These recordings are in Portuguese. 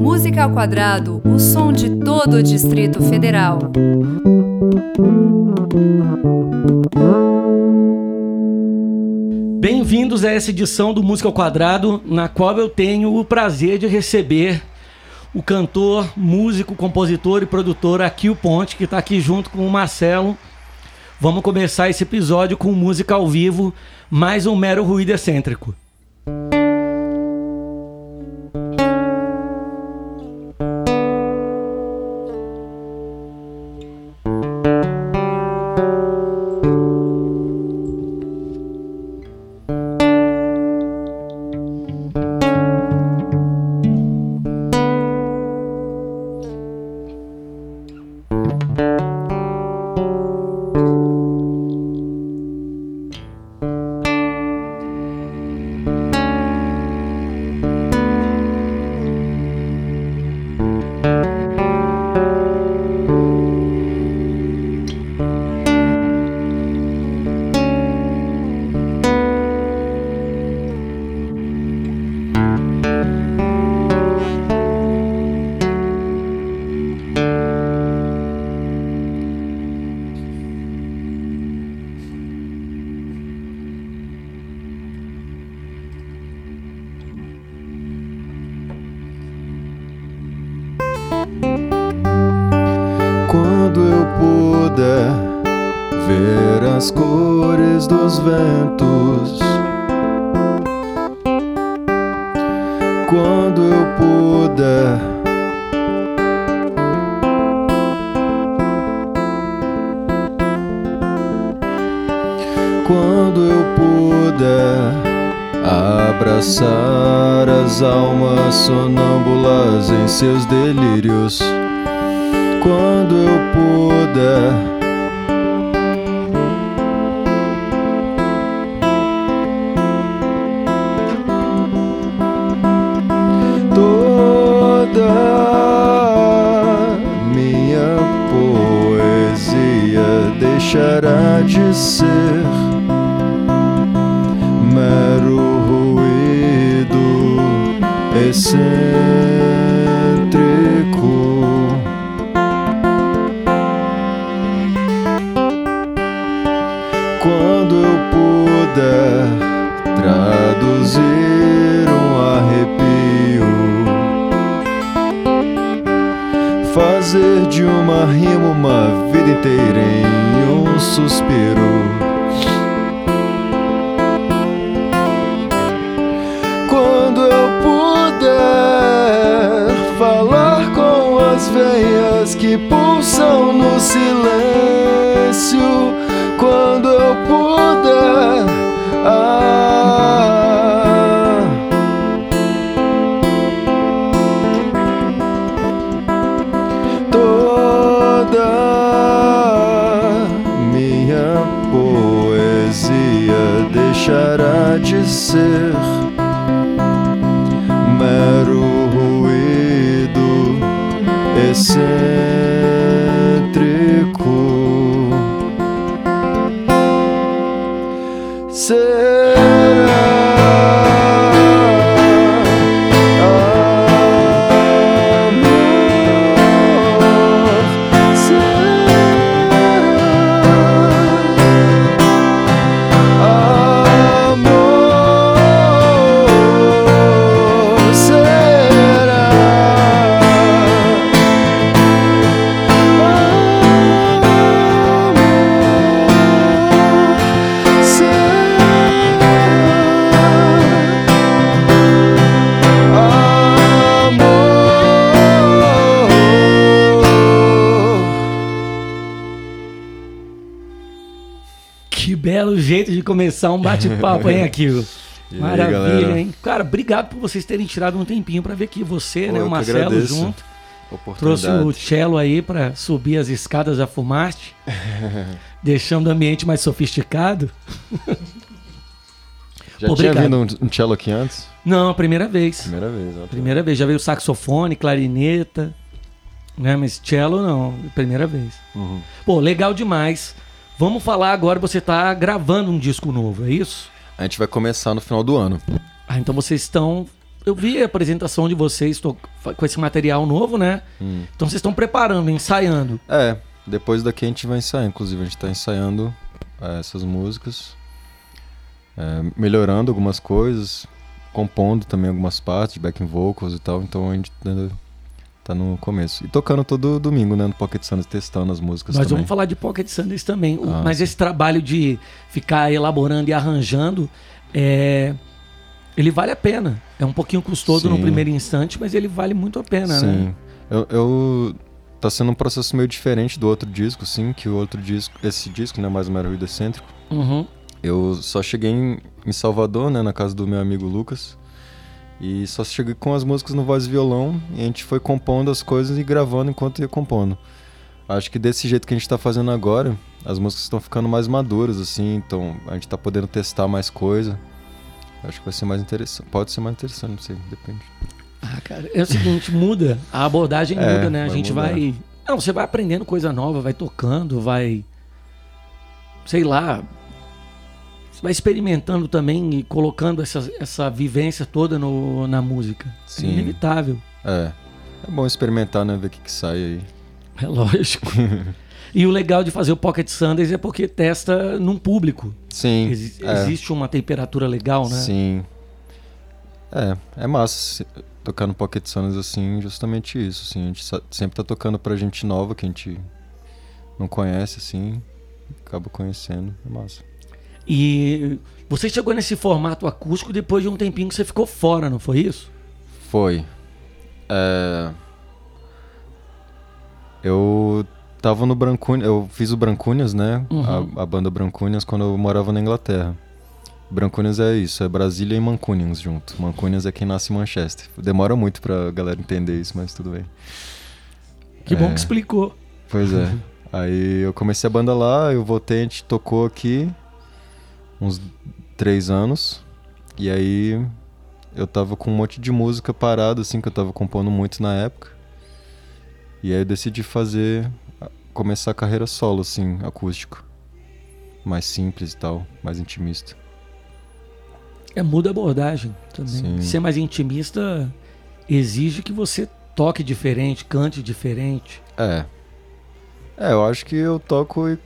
Música ao quadrado, o som de todo o Distrito Federal. Bem-vindos a essa edição do Música ao Quadrado, na qual eu tenho o prazer de receber o cantor, músico, compositor e produtor Akil Ponte, que está aqui junto com o Marcelo. Vamos começar esse episódio com música ao vivo, mais um mero ruído excêntrico. Quando eu puder. Quando eu puder abraçar as almas sonâmbulas em seus delírios quando eu puder. Deixará de ser mero ruído excêntrico. Excêntrico. Começar um bate-papo, hein, aí, Maravilha, galera? hein? Cara, obrigado por vocês terem tirado um tempinho pra ver aqui você, Pô, né, o Marcelo junto. Trouxe o cello aí pra subir as escadas da Fumaste, deixando o ambiente mais sofisticado. Já Pô, tinha obrigado. vindo um, um cello aqui antes? Não, a primeira vez. Primeira vez, ó. Primeira vez. Já veio saxofone, clarineta, né? Mas cello não, primeira vez. Uhum. Pô, legal demais. Vamos falar agora, você tá gravando um disco novo, é isso? A gente vai começar no final do ano. Ah, então vocês estão. Eu vi a apresentação de vocês tô com esse material novo, né? Hum. Então vocês estão preparando, ensaiando. É, depois daqui a gente vai ensaiar. Inclusive, a gente tá ensaiando é, essas músicas, é, melhorando algumas coisas, compondo também algumas partes, de backing vocals e tal. Então a gente ainda tá no começo. E tocando todo domingo, né, no Pocket Sundays, testando as músicas Nós também. vamos falar de Pocket Sundays também. Ah, mas esse trabalho de ficar elaborando e arranjando, é, ele vale a pena. É um pouquinho custoso no Sim. primeiro instante, mas ele vale muito a pena, né? Sim. Eu, eu- Tá sendo um processo meio diferente do outro disco, sim, que o outro disco, esse disco, né, mais ou menos ruído excêntrico, Uhum. eu só cheguei em, em Salvador, né, na casa do meu amigo Lucas, e só cheguei com as músicas no voz e violão, e a gente foi compondo as coisas e gravando enquanto ia compondo. Acho que desse jeito que a gente tá fazendo agora, as músicas estão ficando mais maduras, assim, então a gente tá podendo testar mais coisa. Acho que vai ser mais interessante. Pode ser mais interessante, não sei, depende. Ah, cara, é o seguinte, muda. A abordagem É, muda, né? A gente mudar. vai. Não, você vai aprendendo coisa nova, vai tocando, vai. Sei lá. Você vai experimentando também e colocando essa, essa vivência toda no, na música. Sim. É inevitável. É. É bom experimentar, né? Ver o que, que sai aí. É lógico. e o legal de fazer o Pocket Sundays é porque testa num público. Sim. Exi- é. Existe uma temperatura legal, né? Sim. É, é massa tocar no Pocket Sounds assim, justamente isso, assim, a gente sempre tá tocando pra gente nova que a gente não conhece, assim, acaba conhecendo, é massa. E você chegou nesse formato acústico depois de um tempinho que você ficou fora, não foi isso? Foi. É... Eu tava no Brancunias, eu fiz o Brancunias, né, Uhum. a, a banda Brancunias quando eu morava na Inglaterra. Brancunias é isso, é Brasília e Mancunians junto. Mancunians é quem nasce em Manchester. Demora muito pra galera entender isso, mas tudo bem. Que bom É. que explicou. Pois é. Aí eu comecei a banda lá, eu voltei, a gente tocou aqui uns três anos. E aí eu tava com um monte de música parada, assim, que eu tava compondo muito na época. E aí eu decidi fazer, começar a carreira solo, assim, acústico. Mais simples e tal, mais intimista. É, muda a abordagem também. Sim. Ser mais intimista exige que você toque diferente, cante diferente. É. É, eu acho que eu toco e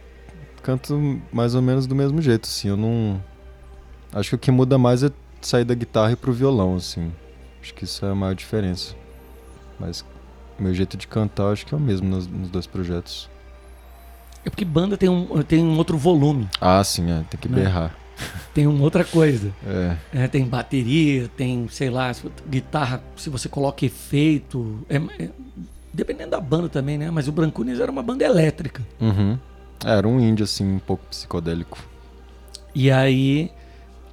canto mais ou menos do mesmo jeito, assim. Eu não. Acho que o que muda mais é sair da guitarra e pro violão, assim. Acho que isso é a maior diferença. Mas meu jeito de cantar acho que é o mesmo nos, nos dois projetos. É porque banda tem um, tem um outro volume, Ah, sim, é. Tem que Né? berrar. tem uma outra coisa. É. É, tem bateria, tem, sei lá, guitarra, se você coloca efeito. é- é- dependendo da banda também, né? Mas o Brancunes era uma banda elétrica. Uhum. É, Era um indie, assim, um pouco psicodélico. E aí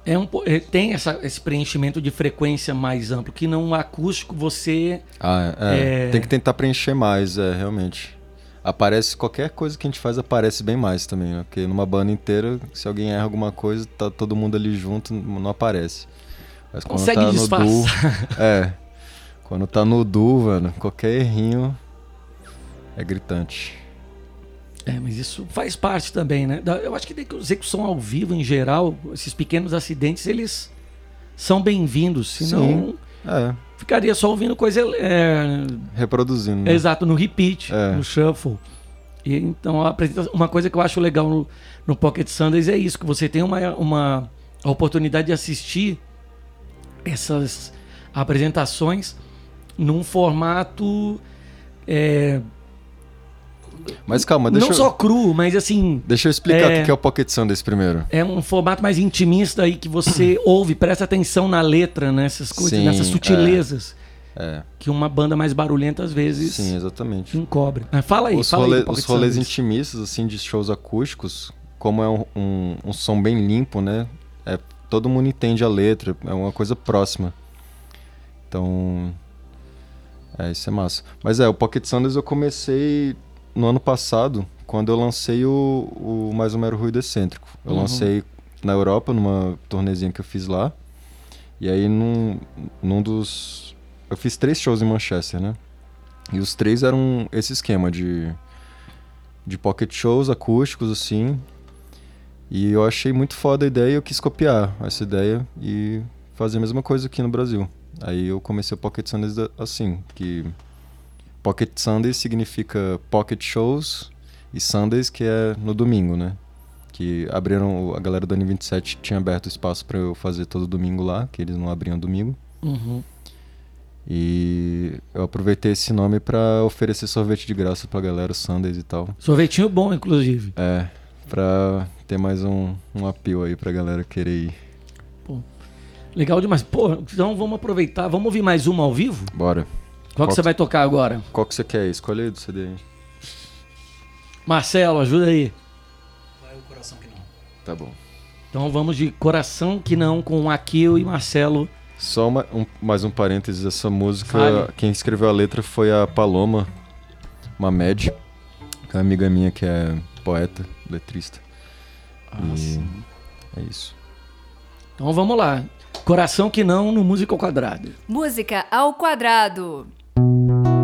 é um, é, tem essa- esse preenchimento de frequência mais amplo, que não acústico você. Ah, é. É. Tem que tentar preencher mais, é, realmente. Aparece qualquer coisa que a gente faz, aparece bem mais também, né? Porque numa banda inteira, se alguém erra alguma coisa, tá todo mundo ali junto, não aparece. Mas quando Consegue tá no disfarçar. duo. É. Quando tá no duo, mano, qualquer errinho é gritante. É, mas isso faz parte também, né? Eu acho que da execução ao vivo, em geral, esses pequenos acidentes, eles são bem-vindos. Senão. É, ficaria só ouvindo coisa. é, reproduzindo. né? Exato, no repeat, É. no shuffle. E, então, uma coisa que eu acho legal no, no Pocket Sundays é isso, que você tem uma, uma oportunidade de assistir essas apresentações num formato é, Mas calma, deixa, não eu, só cru, mas assim, deixa eu explicar É. o que é o Pocket Sundays primeiro. é um formato mais intimista aí que você ouve, presta atenção na letra, nessas coisas, Sim, nessas sutilezas É, que uma banda mais barulhenta às vezes sim, exatamente. encobre. Mas fala aí, os, fala rolê- aí. os rolês Sundays. intimistas, assim, de shows acústicos, como é um, um, um som bem limpo, né? É, todo mundo entende a letra, é uma coisa próxima. Então. É, isso é massa. Mas é, o Pocket Sanders eu comecei no ano passado, quando eu lancei o, o Mais ou Menos Ruído Excêntrico. Eu Uhum. lancei na Europa, numa tornezinha que eu fiz lá. E aí, num, num dos. Eu fiz três shows em Manchester, né? E os três eram esse esquema de, de pocket shows acústicos, assim. E eu achei muito foda a ideia e eu quis copiar essa ideia e fazer a mesma coisa aqui no Brasil. Aí eu comecei o Pocket Sundays assim, que Pocket Sundays significa pocket shows e Sundays que é no domingo, né? Que abriram, a galera do N27 tinha aberto espaço para eu fazer todo domingo lá, que eles não abriam domingo. Uhum. E eu aproveitei esse nome para oferecer sorvete de graça pra galera, Sundays e tal. Sorvetinho bom, inclusive. É, pra ter mais um, um apelo aí pra galera querer ir. Legal demais. Pô, então vamos aproveitar. Vamos ouvir mais uma ao vivo? Bora. Qual, que você vai tocar agora? Qual que você quer? Escolhe aí do CD aí. Marcelo, ajuda aí. Vai o coração que não. Tá bom. Então vamos de Coração Que Não com Akio e Marcelo. Só uma- um- mais um parênteses, essa música, Fale. quem escreveu a letra foi a Paloma Mamed, que é uma amiga minha que é poeta, letrista. e é isso. Então vamos lá. Coração Que Não no Música ao Quadrado. Música ao quadrado. E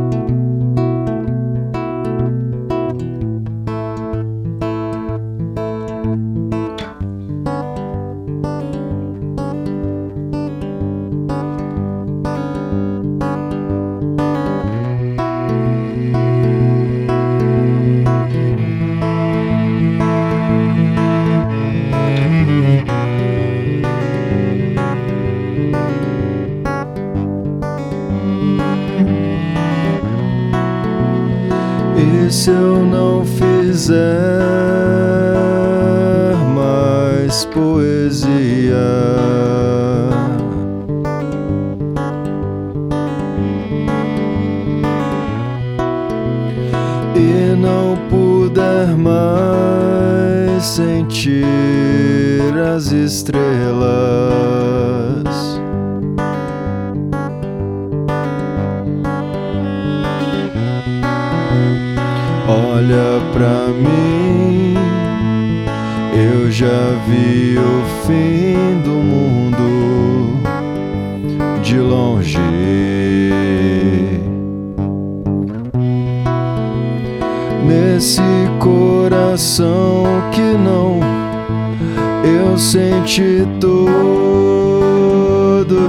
senti tudo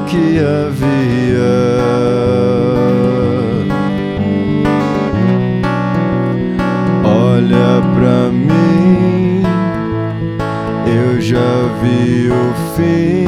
que havia. Olha pra mim, eu já vi o fim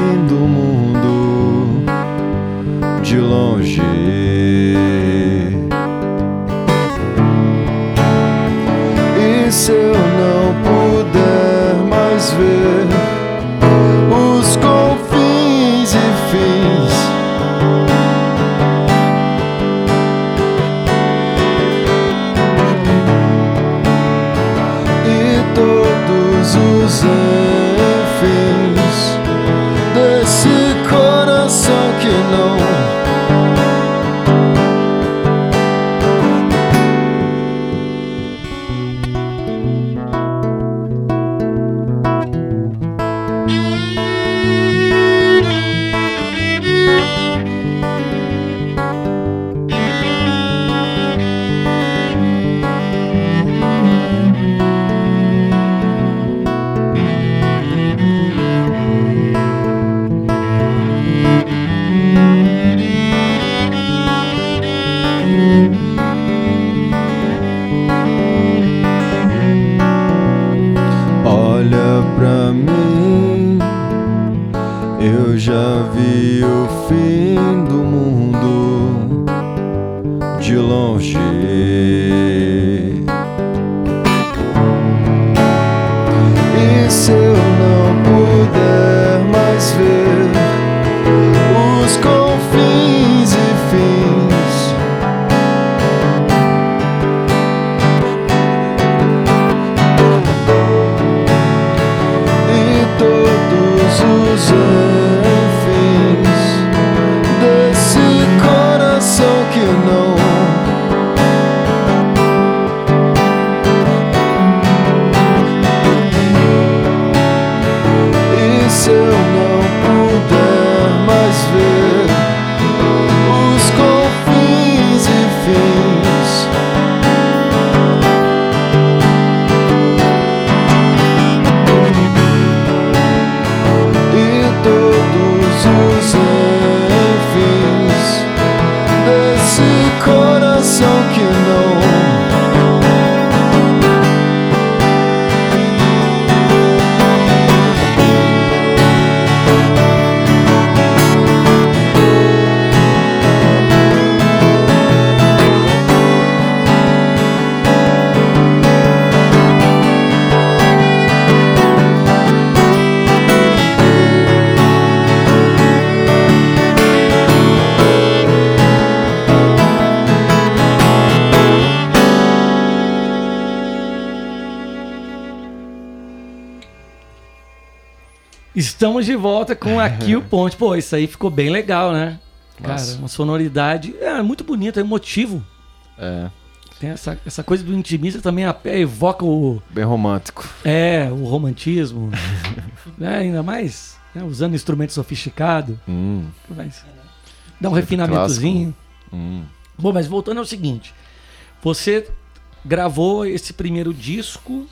Estamos de volta com a Kill Ponte. Pô, isso aí ficou bem legal, né? Cara, Nossa. uma sonoridade. É muito bonito, é emotivo. É, Tem essa, essa coisa do intimista também a- evoca o. bem romântico. É, o romantismo. né? Ainda mais né, usando instrumento sofisticado. Hum, Mas dá um Sempre refinamentozinho. hum. Bom, mas voltando ao seguinte. Você gravou esse primeiro disco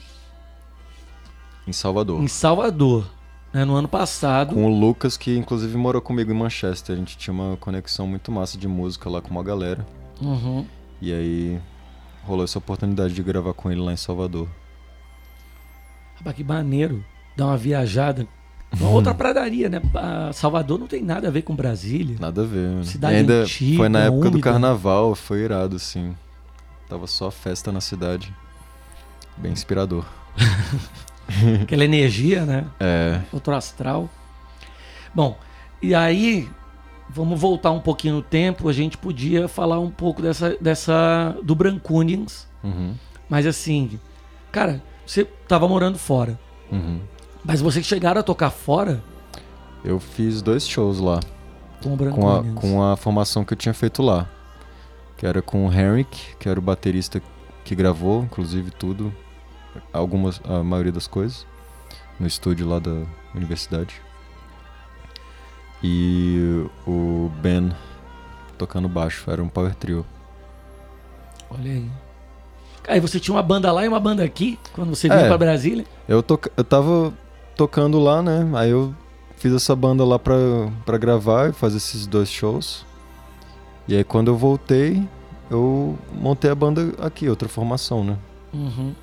Em Salvador. em Salvador, né, no ano passado. Com o Lucas, que inclusive morou comigo em Manchester. A gente tinha uma conexão muito massa de música lá com uma galera. Uhum. E aí rolou essa oportunidade de gravar com ele lá em Salvador. Rapaz, que maneiro. Dar uma viajada. Uma outra pradaria, né? Ah, Salvador não tem nada a ver com Brasília. Nada a ver, mano. Cidade E ainda antiga, foi na época do úmida. carnaval, foi irado, assim. Tava só festa na cidade. Bem inspirador. Aquela energia, né? É. Outro astral. Bom, e aí, vamos voltar um pouquinho no tempo. A gente podia falar um pouco dessa, dessa do Brancunians. Uhum. Mas assim, cara, você tava morando fora. Uhum. Mas vocês chegaram a tocar fora Eu fiz dois shows lá. com o Com a, com a formação que eu tinha feito lá. Que era com o Henrik, que era o baterista que gravou, inclusive tudo. Algumas, a maioria das coisas. No estúdio lá da universidade. E o Ben tocando baixo. Era um power trio. Olha aí. Aí você tinha uma banda lá e uma banda aqui, quando você veio É. pra Brasília? Eu, toca- eu tava tocando lá, né? Aí eu fiz essa banda lá pra, pra gravar e fazer esses dois shows. E aí quando eu voltei, eu montei a banda aqui, outra formação, né? Uhum.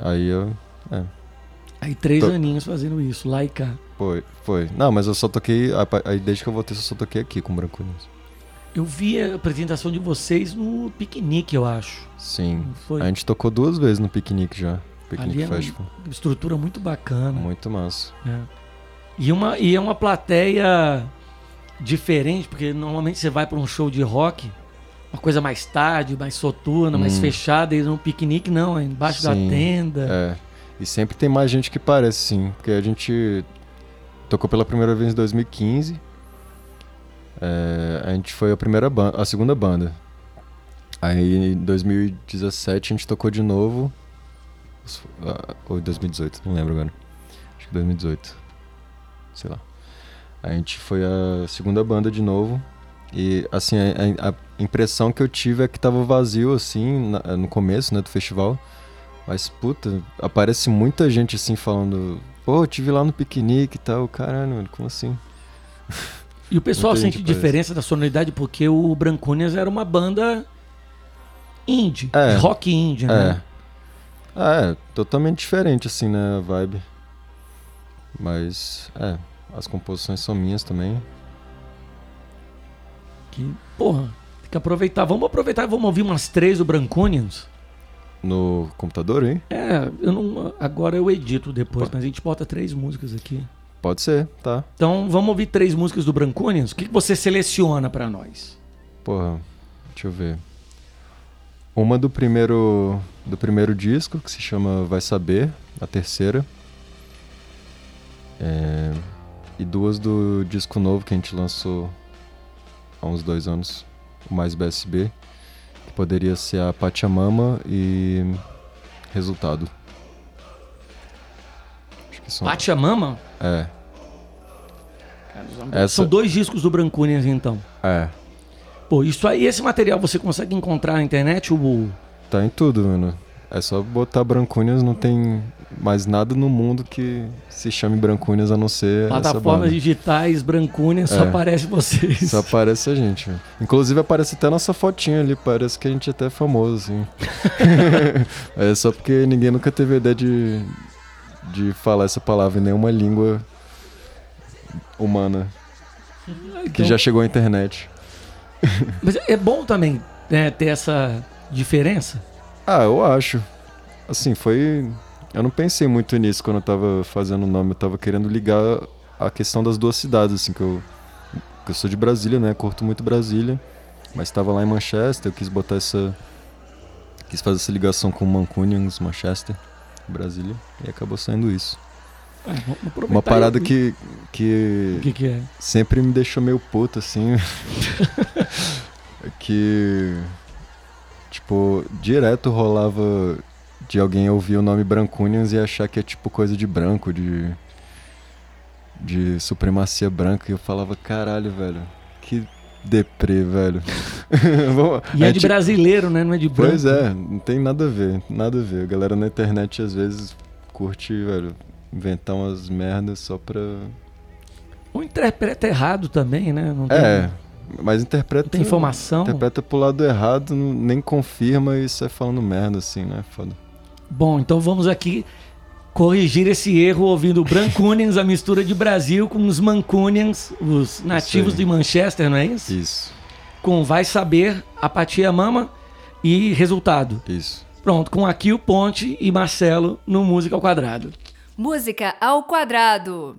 Aí eu. Aí três Tô- aninhos fazendo isso, lá e cá. Foi, foi. Não, mas eu só toquei. Aí desde que eu voltei, eu só toquei aqui com o Branco Nunes. Eu vi a apresentação de vocês no piquenique, eu acho. Sim. Foi A gente tocou duas vezes no piquenique já. Piquenique Ali é um- Festival. uma estrutura muito bacana. Muito massa. né? E, uma, e é uma plateia diferente, porque normalmente você vai para um show de rock, uma coisa mais tarde, mais soturna, mais Hum. fechada, e no piquenique não, é embaixo da Sim, tenda. É. E sempre tem mais gente que parece, sim. Porque a gente tocou pela primeira vez em 2015. É, a gente foi a primeira banda, a segunda banda. Aí em 2017 a gente tocou de novo. Ou 2018, não lembro agora. Acho que 2018. Sei lá. A gente foi a segunda banda de novo. E assim, a, a- impressão que eu tive é que tava vazio assim na- no começo, né, do festival. Mas, puta, aparece muita gente assim falando. Pô, eu tive lá no piquenique e tal. Caralho, como assim? E o pessoal Muita sente gente parece. diferença da sonoridade porque o Brancunias era uma banda indie, É. rock indie, né? É. Ah, é, totalmente diferente, assim, né, a vibe. Mas, é, as composições são minhas também. Que, porra, tem que aproveitar. Vamos aproveitar e vamos ouvir umas três do Brancunians. No computador, hein? É, eu não, agora eu edito depois, Pô. mas a gente bota três músicas aqui. Pode ser, tá. Então vamos ouvir três músicas do Brancunians. O que, que você seleciona pra nós? Porra, deixa eu ver. Uma do primeiro do primeiro disco, que se chama Vai Saber, a terceira. É, e duas do disco novo que a gente lançou há uns dois anos, o Mais BSB, que poderia ser a Pachamama e Resultado. Acho que são. Pachamama? É, Essa- São dois discos do Brancunians, então. é. Pô, isso aí, esse material você consegue encontrar na internet? O... Tá em tudo, mano. É só botar Brancunias, não tem mais nada no mundo que se chame Brancunias a não ser Plataformas digitais, Brancunians, só É. aparece vocês. Só aparece a gente. Inclusive aparece até nossa fotinha ali, parece que a gente é até famoso, assim. é só porque ninguém nunca teve a ideia de, de falar essa palavra em nenhuma língua humana que Então, já chegou à internet. Mas é bom também né, ter essa diferença. Ah, eu acho. Assim, foi. Eu não pensei muito nisso quando eu tava fazendo o nome. Eu tava querendo ligar a questão das duas cidades, assim, que eu. que eu sou de Brasília, né? Curto muito Brasília. Mas tava lá em Manchester, eu quis botar essa. Quis fazer essa ligação com Mancunians, Manchester, Brasília. E acabou saindo isso. É, Uma parada aí. que, que O que, que é? sempre me deixou meio puto, assim. é que. Tipo, direto rolava de alguém ouvir o nome Brancunians e achar que é tipo coisa de branco, de. de supremacia branca. E eu falava, caralho, velho, que deprê, velho. E é de gente- brasileiro, né? Não é de branco. Pois é, não tem nada a ver, nada a ver. A galera na internet às vezes curte, velho, inventar umas merdas só pra. Ou interpreta errado também, né? Não tem, É, mas interpreta. tem informação. Interpreta pro lado errado, nem confirma e sai falando merda assim, né? Foda. Bom, então vamos aqui corrigir esse erro ouvindo Brancunians, a mistura de Brasil com os Mancunians, os nativos de Manchester, não é isso? Isso, Com Vai Saber, Apatia Mama e Resultado. isso. Pronto, com aqui o Ponte e Marcelo no Música ao Quadrado. Música ao quadrado.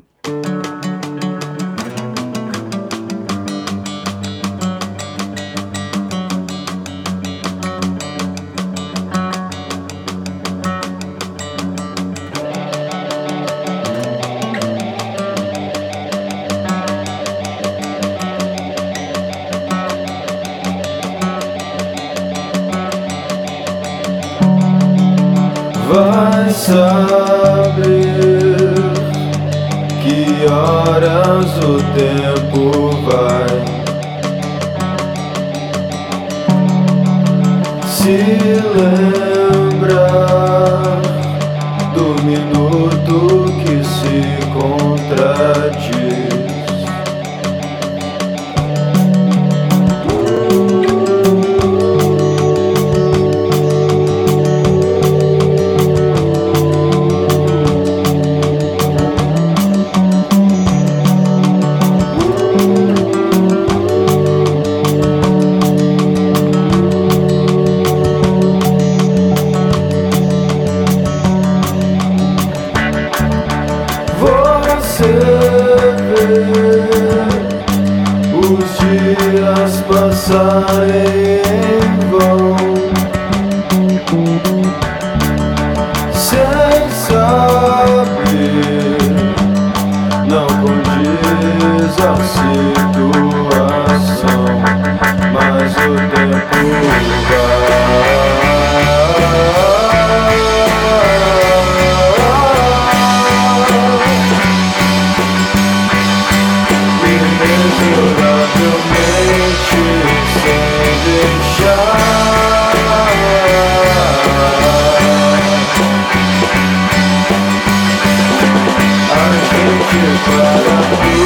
Situação, mas o tempo vai. Inexoravelmente sem deixar a para tudo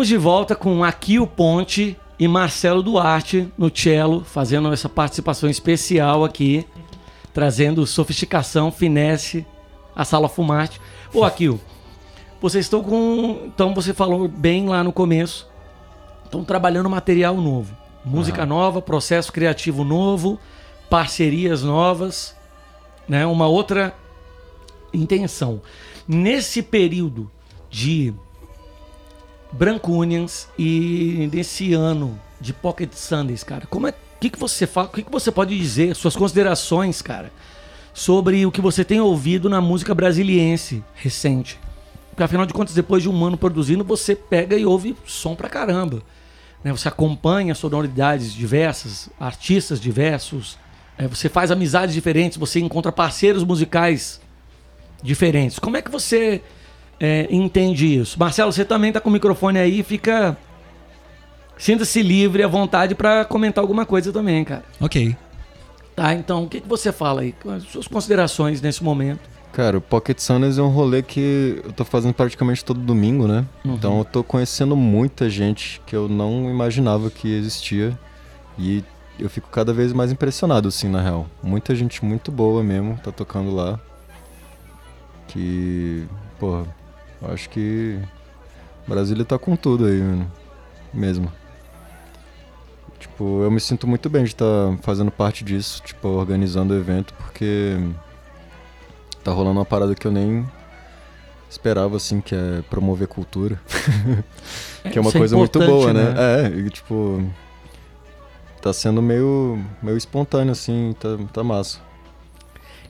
Estamos de volta com Aqui o Ponte e Marcelo Duarte no cello, fazendo essa participação especial aqui, trazendo sofisticação, finesse, a sala fumarte. Ô, Akil, vocês estão com. Então, você falou bem lá no começo. Estão trabalhando material novo. Música nova, processo criativo novo, parcerias novas, né? Uma outra intenção. Nesse período de Brancunians e nesse ano de Pocket Sundays, cara, como é que, que você fala, o que, que você pode dizer, suas considerações, cara, sobre o que você tem ouvido na música brasiliense recente? Porque afinal de contas, depois de um ano produzindo, você pega e ouve som pra caramba. Né? Você acompanha sonoridades diversas, artistas diversos, é, você faz amizades diferentes, você encontra parceiros musicais diferentes. Como é que você é, entende isso? Marcelo, você também tá com o microfone aí, fica. Sinta-se livre à vontade para comentar alguma coisa também, cara. Ok. Tá, então o que, que você fala aí? Quais as suas considerações nesse momento? Cara, o Pocket Sundays é um rolê que eu tô fazendo praticamente todo domingo, né? Uhum. Então eu tô conhecendo muita gente que eu não imaginava que existia. E eu fico cada vez mais impressionado, assim, na real. Muita gente muito boa mesmo tá tocando lá. Que, porra, eu acho que Brasília tá com tudo aí, mano. Mesmo. Tipo, eu me sinto muito bem de estar fazendo parte disso, tipo, organizando o evento, porque tá rolando uma parada que eu nem esperava, assim, que é promover cultura. que é uma Isso coisa muito importante, boa, né? É, e tipo. Tá sendo meio, meio espontâneo, assim, tá, tá massa.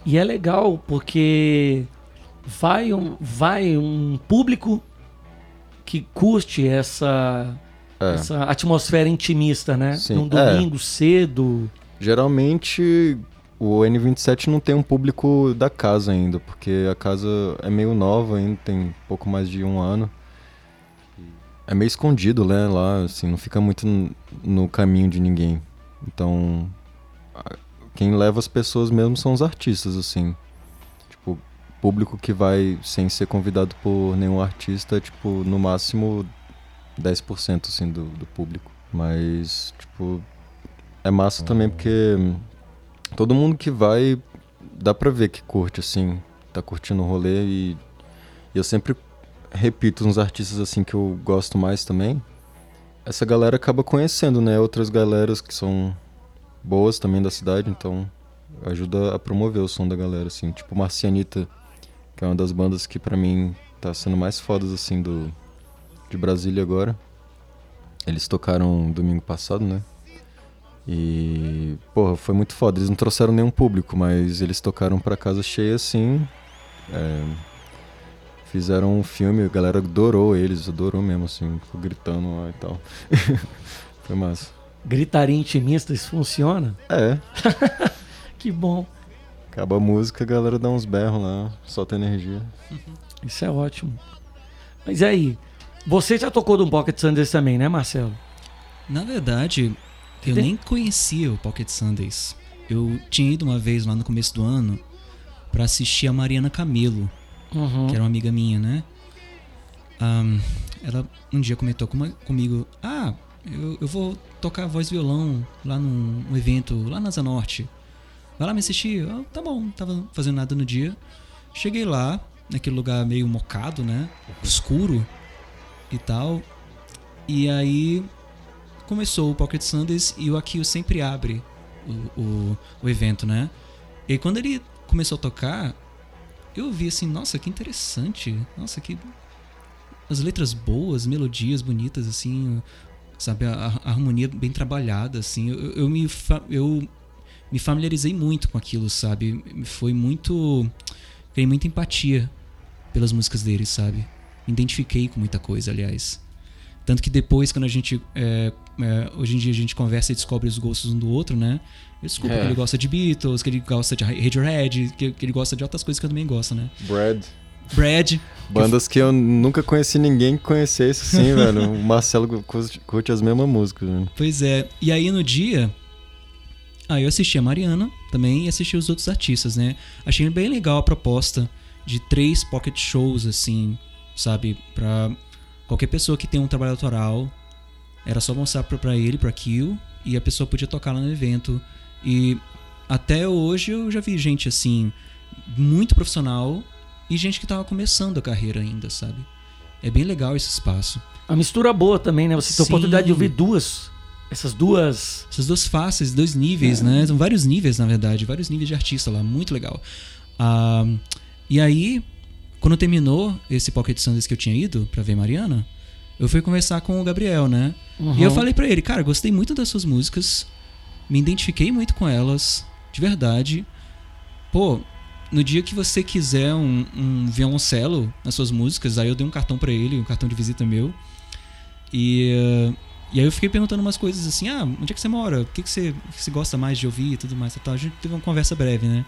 E é legal porque vai um, vai um público que curte essa, É. essa atmosfera intimista, né? Sim, Num é. domingo cedo. Geralmente o N27 não tem um público da casa ainda, porque a casa é meio nova ainda, tem pouco mais de um ano. É meio escondido, né, lá, assim, não fica muito no caminho de ninguém. Então, quem leva as pessoas mesmo são os artistas, assim. Público que vai sem ser convidado por nenhum artista tipo, no máximo 10%, assim, do, do público. Mas, tipo, é massa também porque todo mundo que vai dá pra ver que curte, assim, tá curtindo o rolê e, e eu sempre repito uns artistas assim que eu gosto mais também. Essa galera acaba conhecendo, né, outras galeras que são boas também da cidade, então ajuda a promover o som da galera, assim, tipo Marcianita, que é uma das bandas que pra mim tá sendo mais fodas, assim, do, de Brasília agora. Eles tocaram domingo passado, né? E, porra, foi muito foda. Eles não trouxeram nenhum público, mas eles tocaram pra casa cheia assim. é, fizeram um filme, a galera adorou eles, adorou mesmo, assim, ficou gritando lá e tal. foi massa. Gritaria intimista, isso funciona? É, Que bom. Acaba a música, a galera dá uns berros lá, solta energia. Isso é ótimo. Mas aí? Você já tocou de um Pocket Sundays também, né, Marcelo? Na verdade, eu Tem- nem conhecia o Pocket Sundays. Eu tinha ido uma vez lá no começo do ano pra assistir a Mariana Camelo, Uhum. que era uma amiga minha, né? Ahn, ela um dia comentou com- comigo: Ah, eu, eu vou tocar voz e violão lá num um evento lá na Zanorte. Vai lá me assistir? Eu, tá bom, não tava fazendo nada no dia. Cheguei lá, naquele lugar meio mocado, né? Escuro e tal. E aí começou o Pocket Sundays e o Akio sempre abre o, o, o evento, né? E aí, quando ele começou a tocar, eu vi assim, nossa, que interessante. Nossa, que. As letras boas, melodias bonitas, assim, sabe? A, a harmonia bem trabalhada, assim. Eu, eu me, eu me familiarizei muito com aquilo, sabe? Foi muito. Criei muita empatia pelas músicas dele, sabe? Me identifiquei com muita coisa, aliás. Tanto que depois, quando a gente. é, é, hoje em dia a gente conversa e descobre os gostos um do outro, né? Eu desculpa É. que ele gosta de Beatles, que ele gosta de Radiohead, que, que ele gosta de outras coisas que eu também gosto, né? Brad. Brad. Bandas que eu nunca conheci ninguém que conhecesse, assim, velho. O Marcelo curte, curte as mesmas músicas, né? Pois é. E aí no dia. Aí eu assisti a Mariana também e assisti os outros artistas, né? Achei bem legal a proposta de três pocket shows, assim, sabe? Pra Qualquer pessoa que tem um trabalho autoral, era só mostrar pra, ele, pra Kill, e a pessoa podia tocar lá no evento. E até hoje eu já vi gente assim, muito profissional, e gente que tava começando a carreira ainda, sabe? É bem legal esse espaço. A mistura boa também, né? Você tem a oportunidade de ouvir duas. Essas duas. Essas duas faces, dois níveis, né? São vários níveis, na verdade, vários níveis de artista lá, muito legal. Ah, e aí, quando terminou esse Pocket Sundays que eu tinha ido pra ver Mariana, eu fui conversar com o Gabriel, né? E eu Uhum. falei pra ele, cara, gostei muito das suas músicas, me identifiquei muito com elas, de verdade. Pô, no dia que você quiser um, um violoncelo nas suas músicas, aí eu dei um cartão pra ele, um cartão de visita meu. E, eh, e aí eu fiquei perguntando umas coisas assim, ah, onde é que você mora? O que, que, você, o que você gosta mais de ouvir e tudo mais e tal. A gente teve uma conversa breve, né?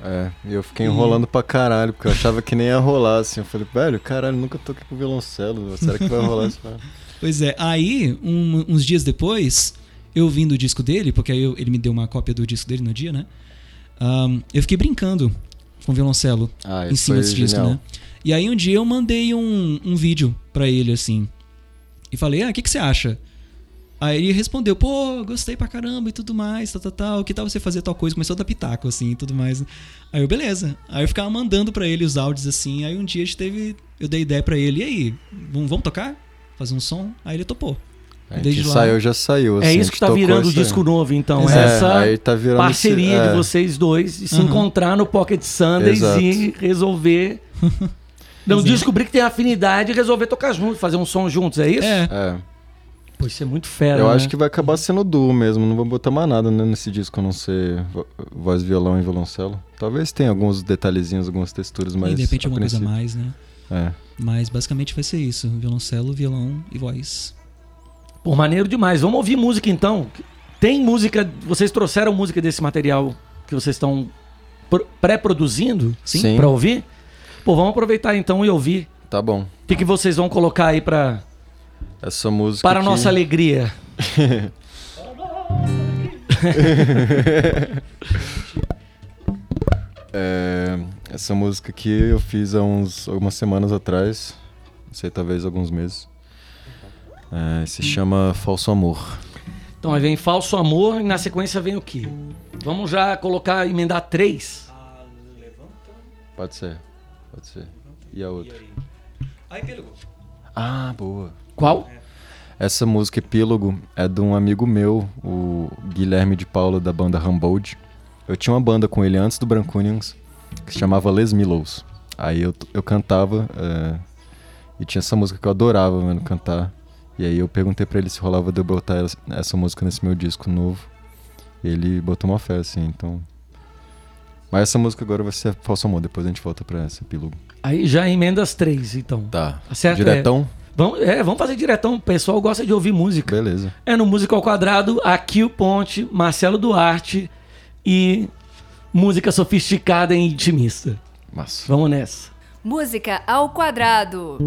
É, e eu fiquei enrolando pra caralho, porque eu achava que nem ia rolar, assim. Eu falei, velho, caralho, nunca toquei com violoncelo, será que vai rolar isso? Pois é, aí, um- uns dias depois, eu vim do disco dele, porque aí eu- ele me deu uma cópia do disco dele no dia, né? Ahn, eu fiquei brincando com o violoncelo Ah, em cima desse disco, genial. né? E aí um dia eu mandei um, um vídeo pra ele, assim. E falei, ah, o que, que você acha? Aí ele respondeu, pô, gostei pra caramba e tudo mais, tal, tal, tal. Que tal você fazer tal coisa? Começou a dar pitaco, assim, e tudo mais. Aí eu, beleza. Aí eu ficava mandando pra ele os áudios, assim. Aí um dia a gente teve... Eu dei ideia pra ele, e aí, vamos, vamos tocar? Fazer um som? Aí ele topou. A gente Desde lá- saiu, já saiu. É assim, isso a que tá tocou virando o isso aí. disco novo, então. Exato. Essa É, aí tá virando parceria esse- de é. vocês dois de se Aham. encontrar no Pocket Sundays Exato. e resolver. Não, Exato. descobrir que tem afinidade e resolver tocar juntos, fazer um som juntos, é isso? É, É, Pô, isso é muito fera. eu né? acho que vai acabar sendo duo mesmo, não vou botar mais nada né, nesse disco a não ser vo- voz, violão e violoncelo. Talvez tenha alguns detalhezinhos, algumas texturas, mas. e de repente alguma coisa mais, né? É. Mas basicamente vai ser isso: violoncelo, violão e voz. Pô, maneiro demais. Vamos ouvir música então. Tem música. Vocês trouxeram música desse material que vocês estão pro- pré-produzindo Sim. Sim. pra ouvir? Pô, vamos aproveitar então e ouvir. Tá bom. O que, que vocês vão colocar aí pra, Essa música. para a aqui- nossa alegria? É, essa música aqui eu fiz há uns, algumas semanas atrás, não sei, talvez alguns meses. É, se chama Falso Amor. Então aí vem Falso Amor e na sequência vem o quê? Vamos já colocar, emendar três? Pode ser, pode ser. E a outra? Ah, boa. Qual? Essa música Epílogo é de um amigo meu, o Guilherme de Paula, da banda Humboldt. Eu tinha uma banda com ele antes do Brancunians, que se chamava Les Millows. Aí eu, eu cantava, é, e tinha essa música que eu adorava, mano, cantar. E aí eu perguntei pra ele se rolava de eu botar essa, música nesse meu disco novo. Ele botou uma fé, assim, então... Mas essa música agora vai ser Falso Amor, depois a gente volta pra essa Epílogo. Aí já emenda as três, então. Tá. Tá certo? Diretão? Vamos, é, vamos fazer diretão. O pessoal gosta de ouvir música. Beleza. É no Música ao Quadrado, aqui o Ponte, Marcelo Duarte e música sofisticada e intimista. Massa. Vamos nessa. Música ao quadrado.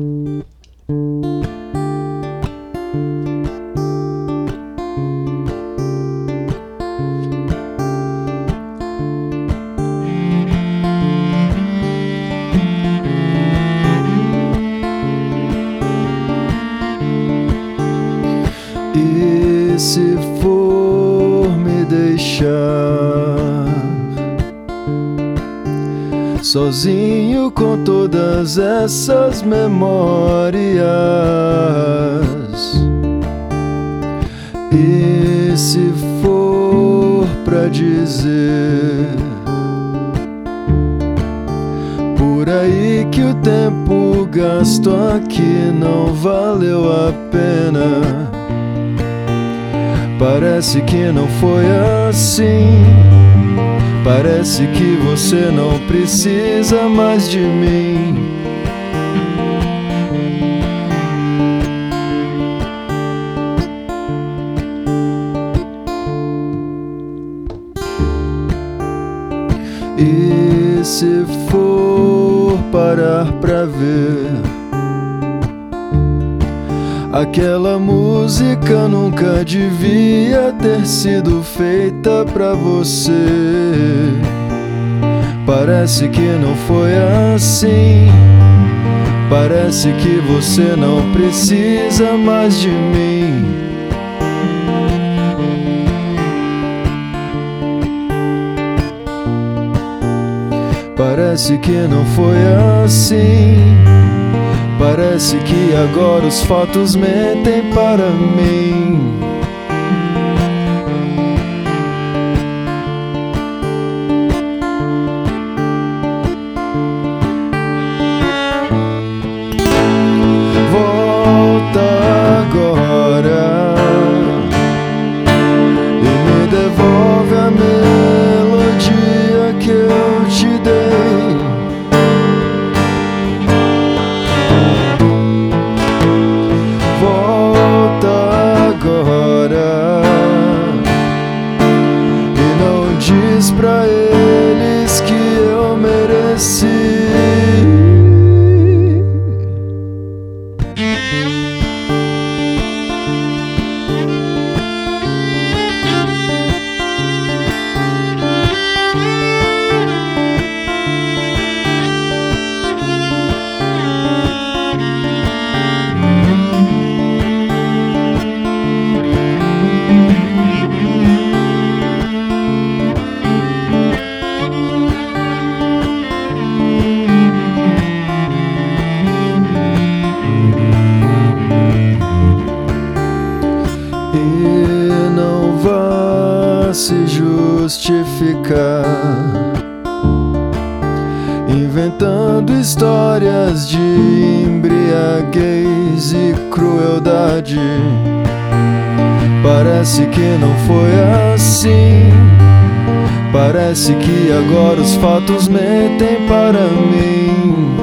Deixar sozinho com todas essas memórias? E se for pra dizer por aí que o tempo gasto aqui não valeu a pena? Parece que não foi assim. Parece que você não precisa mais de mim. E se for parar pra ver Aquela música nunca devia ter sido feita pra você. Parece que não foi assim. Parece que você não precisa mais de mim. Parece que não foi assim. Parece que agora os fatos mentem para mim. Parece que agora os fatos mentem para mim.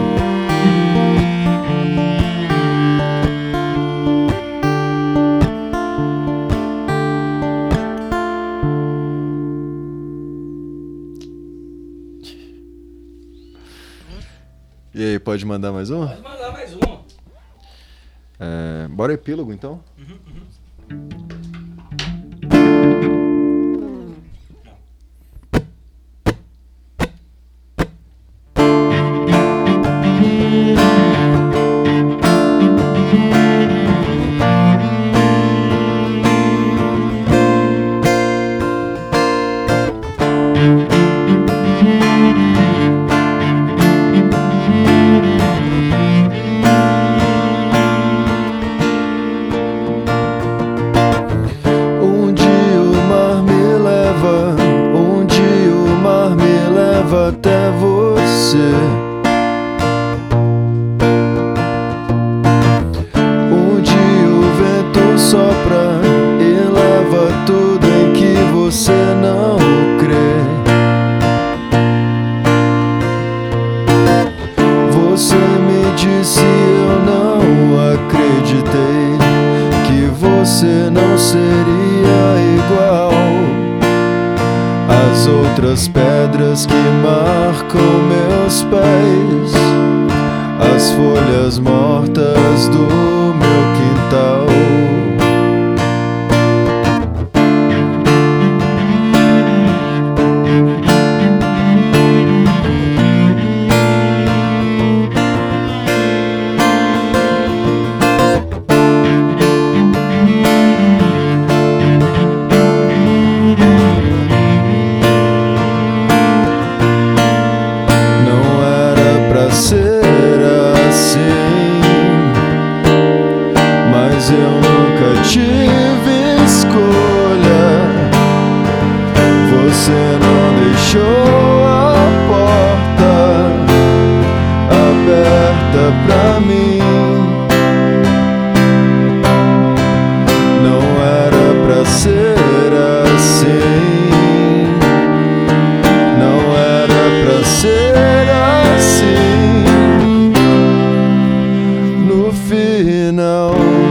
E aí, pode mandar mais uma? Pode mandar mais uma. É, bora epílogo então? living out.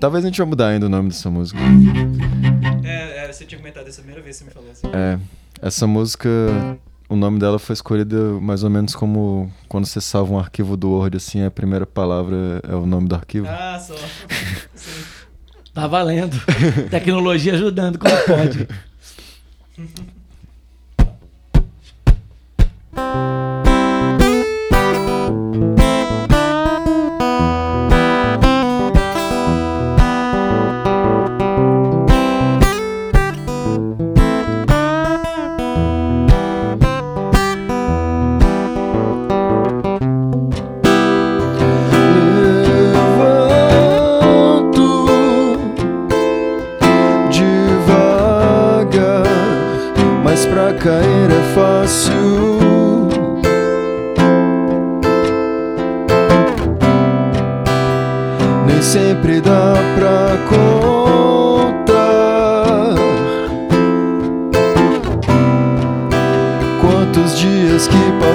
Talvez a gente vai mudar ainda o nome dessa música. É, é, você tinha comentado essa primeira vez que você me falou assim. É, essa música, o nome dela foi escolhido mais ou menos como quando você salva um arquivo do Word, assim, a primeira palavra é o nome do arquivo. Ah, só. Sim. Tá valendo. Tecnologia ajudando como pode.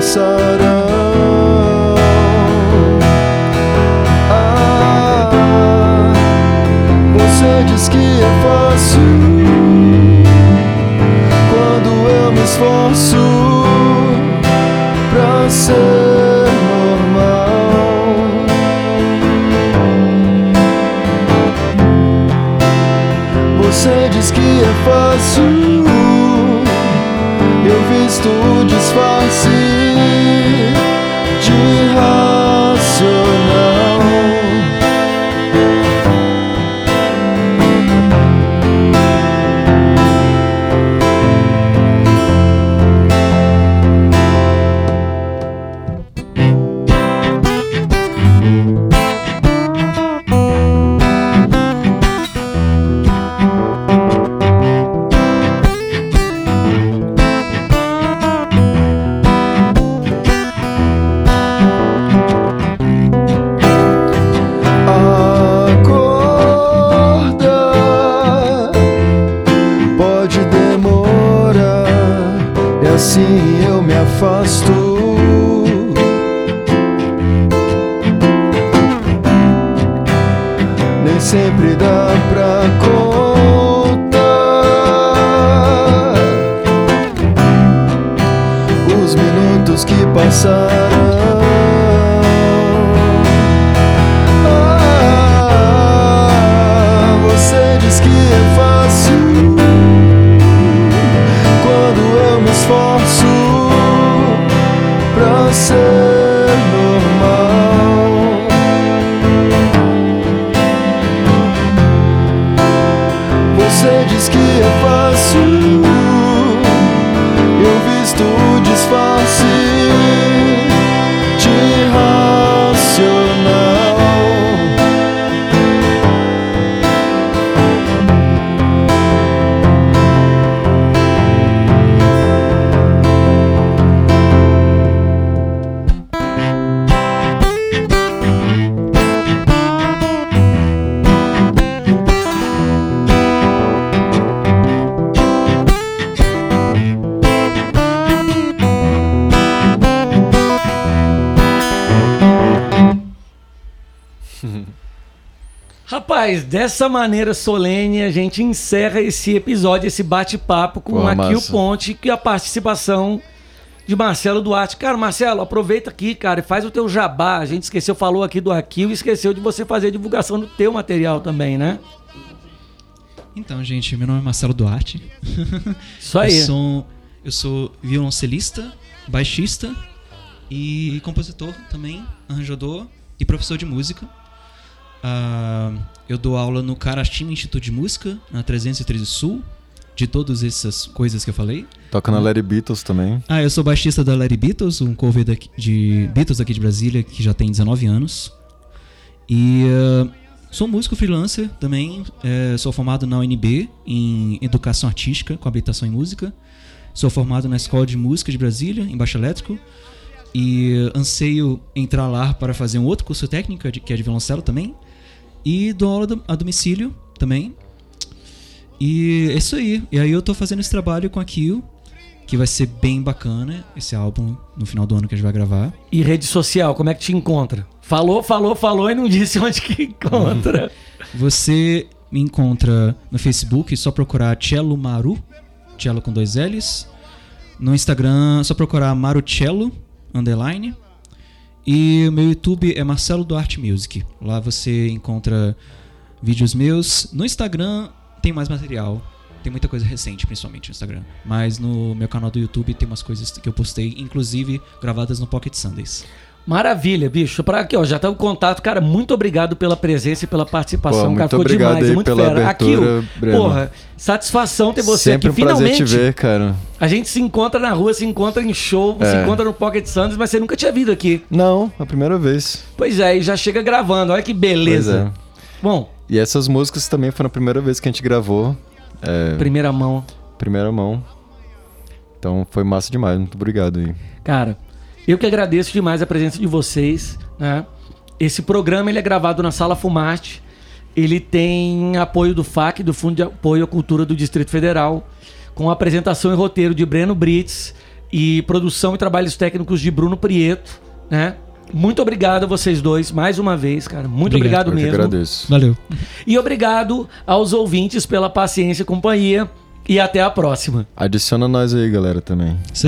passarão. Ah, você diz que é fácil quando eu me esforço pra ser Rapaz, dessa maneira solene a gente encerra esse episódio, esse bate-papo com Pô, aqui o. Ponte e a participação de Marcelo Duarte. Cara, Marcelo, aproveita aqui, cara, e faz o teu jabá. A gente esqueceu, falou aqui do Aquil e esqueceu de você fazer a divulgação do teu material também, né? Então, gente, meu nome é Marcelo Duarte. Isso aí. Eu sou, eu sou violoncelista, baixista e compositor também, arranjador e professor de música. Ah, eu dou aula no Carashima Instituto de Música, na 313 Sul, de todas essas coisas que eu falei. Toca na Larry Beatles também. Ah, eu sou baixista da Larry Beatles, um cover daqui- de Beatles aqui de Brasília, que já tem 19 anos. E ah, sou músico freelancer também. eh, sou formado na UNB em Educação Artística, com habilitação em música. Sou formado na Escola de Música de Brasília, em baixo elétrico. E ah, anseio entrar lá para fazer um outro curso técnico, que é de violoncelo também. E dou aula a domicílio também. E é isso aí. E aí eu tô fazendo esse trabalho com a Kill, que vai ser bem bacana, esse álbum no final do ano que a gente vai gravar. E rede social, como é que te encontra? Falou, falou, falou e não disse onde que encontra. Você me encontra no Facebook, só procurar Cello Maru, Cello com dois L's. No Instagram, só procurar Marucello, underline. E o meu YouTube é Marcelo Duarte Music. Lá você encontra vídeos meus. No Instagram tem mais material. Tem muita coisa recente, principalmente no Instagram. Mas no meu canal do YouTube tem umas coisas que eu postei, inclusive gravadas no Pocket Sundays. Maravilha, bicho. Pra aqui, ó, já tá o contato. Cara, muito obrigado pela presença e pela participação. Pô, cara, ficou demais, aí muito pela fera. abertura, Aqui, Breno. porra, satisfação ter você Sempre aqui. um prazer Finalmente, te ver, cara. a gente se encontra na rua, se encontra em show, se É. encontra no Pocket Sands, mas você nunca tinha vindo aqui. Não, a primeira vez. Pois é, e já chega gravando. Olha que beleza. É. Bom, E essas músicas também foram a primeira vez que a gente gravou. É, primeira mão. primeira mão. Então foi massa demais. Muito obrigado aí. Cara, eu que agradeço demais a presença de vocês, né? Esse programa ele é gravado na Sala Fumarte. Ele tem apoio do FAC, do Fundo de Apoio à Cultura do Distrito Federal, com apresentação e roteiro de Breno Brits e produção e trabalhos técnicos de Bruno Prieto, né? Muito obrigado a vocês dois mais uma vez, cara. Muito Obrigado. obrigado, Eu que mesmo. agradeço. Valeu. E obrigado aos ouvintes pela paciência e companhia. E até a próxima. Adiciona nós aí, galera, também. Isso